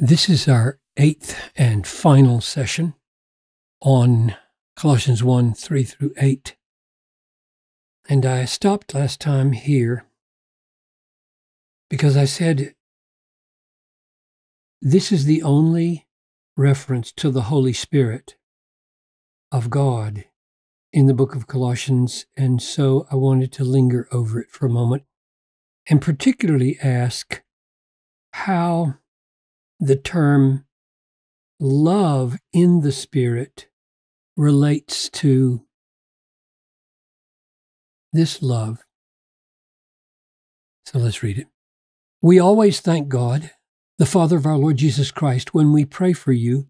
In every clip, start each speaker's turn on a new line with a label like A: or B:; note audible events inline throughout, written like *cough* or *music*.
A: This is our eighth and final session on Colossians 1 3 through 8. And I stopped last time here because I said this is the only reference to the Holy Spirit of God in the book of Colossians. And so I wanted to linger over it for a moment and particularly ask how the term love in the Spirit relates to this love. So let's read it. We always thank God, the Father of our Lord Jesus Christ, when we pray for you,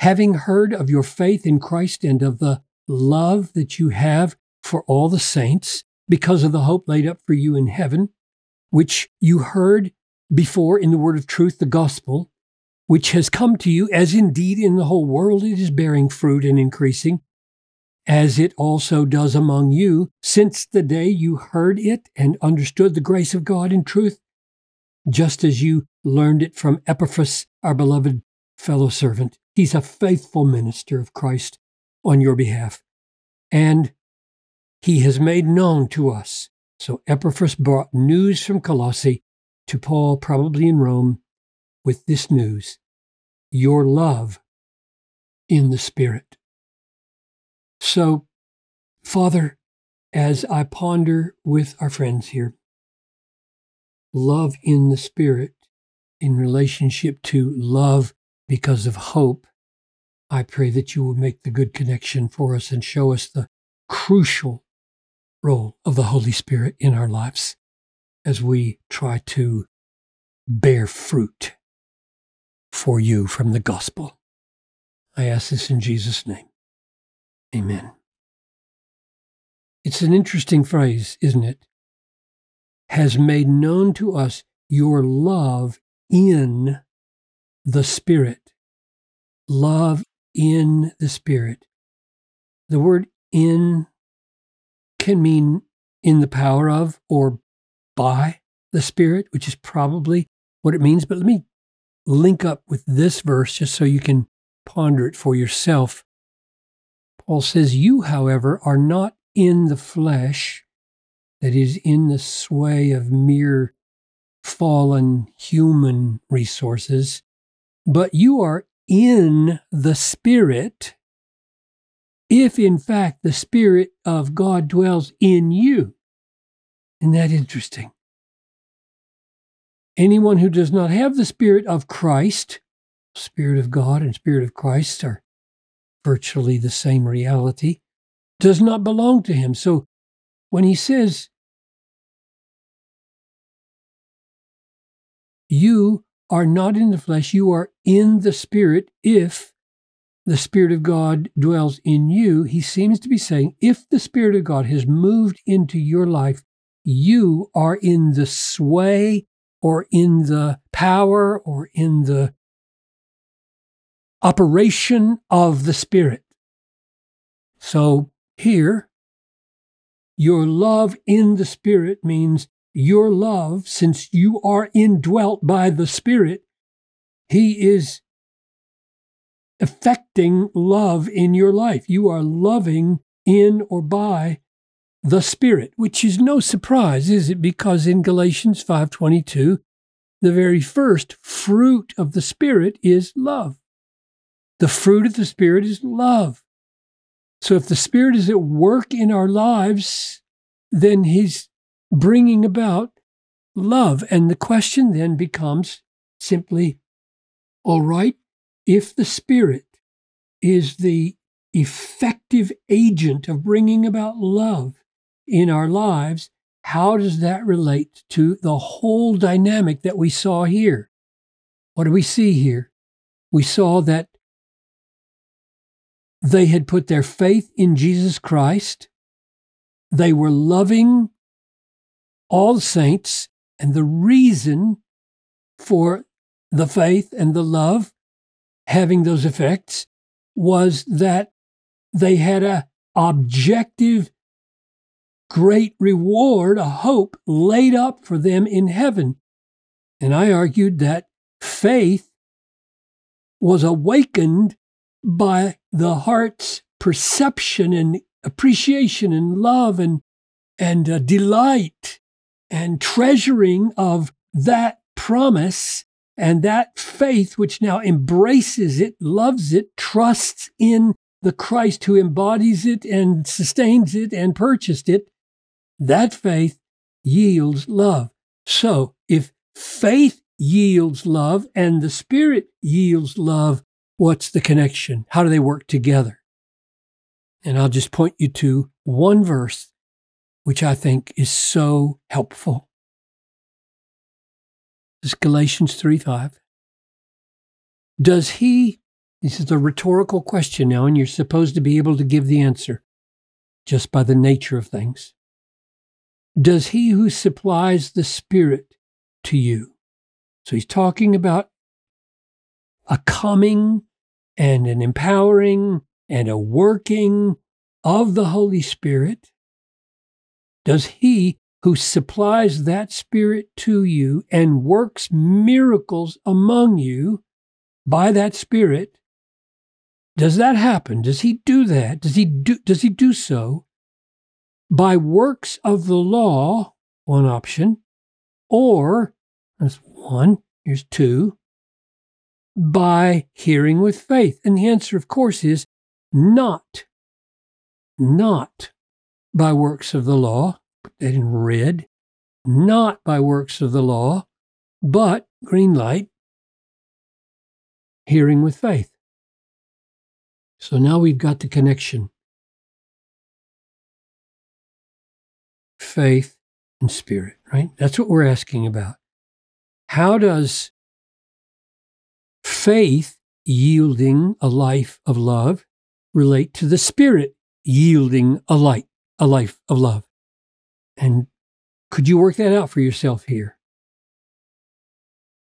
A: having heard of your faith in Christ and of the love that you have for all the saints, because of the hope laid up for you in heaven, which you heard before in the word of truth, the gospel which has come to you, as indeed in the whole world it is bearing fruit and increasing, as it also does among you, since the day you heard it and understood the grace of God in truth, just as you learned it from Epaphras, our beloved fellow servant. He's a faithful minister of Christ on your behalf. And he has made known to us. So Epaphras brought news from Colossae to Paul, probably in Rome, with this news your love in the Spirit. So, Father, as I ponder with our friends here, love in the Spirit in relationship to love because of hope, I pray that you will make the good connection for us and show us the crucial role of the Holy Spirit in our lives as we try to bear fruit for you from the gospel. I ask this in Jesus' name. Amen. It's an interesting phrase, isn't it? Has made known to us your love in the Spirit. Love in the Spirit. The word in can mean in the power of or by the Spirit, which is probably what it means. But let me link up with this verse just so you can ponder it for yourself. Paul says, You, however, are not in the flesh, that is, in the sway of mere fallen human resources, but you are in the Spirit, if in fact the Spirit of God dwells in you. Isn't that interesting? Anyone who does not have the Spirit of Christ, Spirit of God and Spirit of Christ are virtually the same reality, does not belong to him. So when he says, You are not in the flesh, you are in the Spirit if the Spirit of God dwells in you, he seems to be saying, if the Spirit of God has moved into your life, you are in the sway or in the power or in the operation of the Spirit. So here, your love in the Spirit means your love, since you are indwelt by the Spirit, He is affecting love in your life. You are loving in or by the Spirit, which is no surprise, is it? Because in Galatians 5:22, the very first fruit of the Spirit is love. The fruit of the Spirit is love. So if the Spirit is at work in our lives, then He's bringing about love. And the question then becomes simply, all right, if the Spirit is the effective agent of bringing about love, in our lives, how does that relate to the whole dynamic that we saw here? What do we see here? We saw that they had put their faith in Jesus Christ. They were loving all saints. And the reason for the faith and the love having those effects was that they had a objective great reward, a hope laid up for them in heaven. And I argued that faith was awakened by the heart's perception and appreciation and love and and uh, delight and treasuring of that promise and that faith which now embraces it, loves it, trusts in the Christ who embodies it and sustains it and purchased it, that faith yields love. So if faith yields love and the Spirit yields love, what's the connection? How do they work together? And I'll just point you to one verse, which I think is so helpful. Is Galatians 3 5. Does he, this is a rhetorical question now, and you're supposed to be able to give the answer just by the nature of things. Does he who supplies the Spirit to you? So he's talking about a coming and an empowering and a working of the Holy Spirit, does He who supplies that Spirit to you and works miracles among you by that Spirit, does that happen? Does He do that? Does He do, does he do so by works of the law? One option. Or, that's one, here's two, by hearing with faith? And the answer, of course, is not, not by works of the law, put that in red, not by works of the law, but green light, hearing with faith. So now we've got the connection. Faith and spirit, right? That's what we're asking about. How does faith yielding a life of love relate to the spirit yielding a light, a life of love. And could you work that out for yourself here?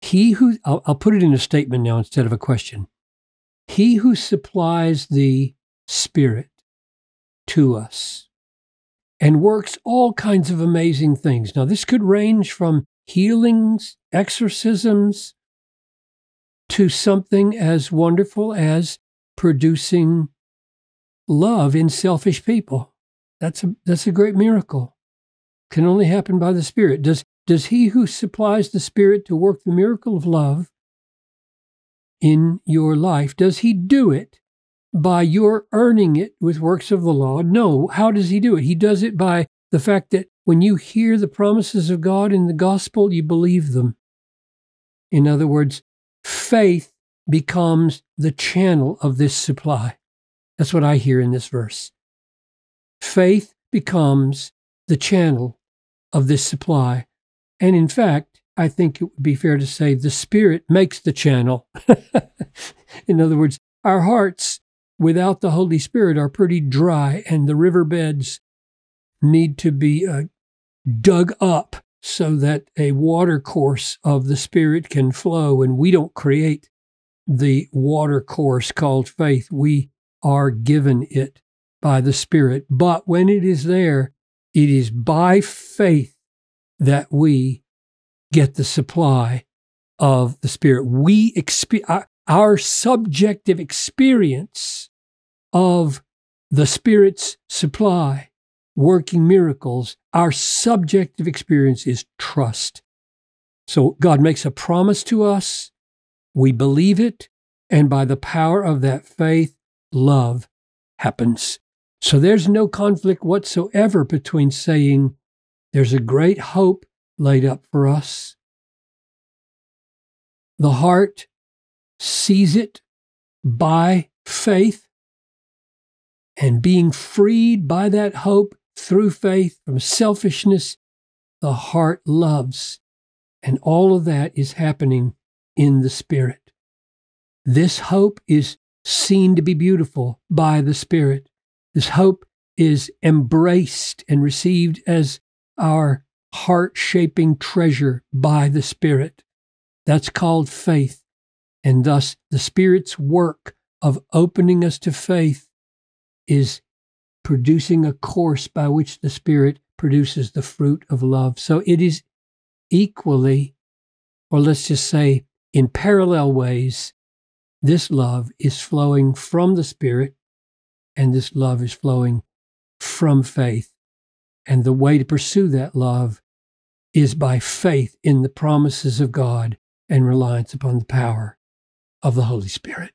A: He who, I'll, I'll put it in a statement now instead of a question. He who supplies the Spirit to us and works all kinds of amazing things. Now, this could range from healings, exorcisms, to something as wonderful as producing love in selfish people. That's a, that's a great miracle. Can only happen by the Spirit. Does, does he who supplies the Spirit to work the miracle of love in your life, does he do it by your earning it with works of the law? No. How does he do it? He does it by the fact that when you hear the promises of God in the gospel, you believe them. In other words, faith becomes the channel of this supply. That's what I hear in this verse. Faith becomes the channel of this supply. And in fact, I think it would be fair to say the Spirit makes the channel. *laughs* in other words, our hearts without the Holy Spirit are pretty dry, and the riverbeds need to be uh, dug up so that a water course of the Spirit can flow. And we don't create the water course called faith. We are given it by the Spirit. But when it is there, it is by faith that we get the supply of the Spirit. We expe- our subjective experience of the Spirit's supply, working miracles, our subjective experience is trust. So God makes a promise to us, we believe it, and by the power of that faith, love happens. So there's no conflict whatsoever between saying there's a great hope laid up for us. The heart sees it by faith and being freed by that hope through faith from selfishness, the heart loves. And all of that is happening in the Spirit. This hope is seen to be beautiful by the Spirit. This hope is embraced and received as our heart shaping treasure by the Spirit. That's called faith. And thus, the Spirit's work of opening us to faith is producing a course by which the Spirit produces the fruit of love. So it is equally, or let's just say in parallel ways, This love is flowing from the Spirit, and this love is flowing from faith. And the way to pursue that love is by faith in the promises of God and reliance upon the power of the Holy Spirit.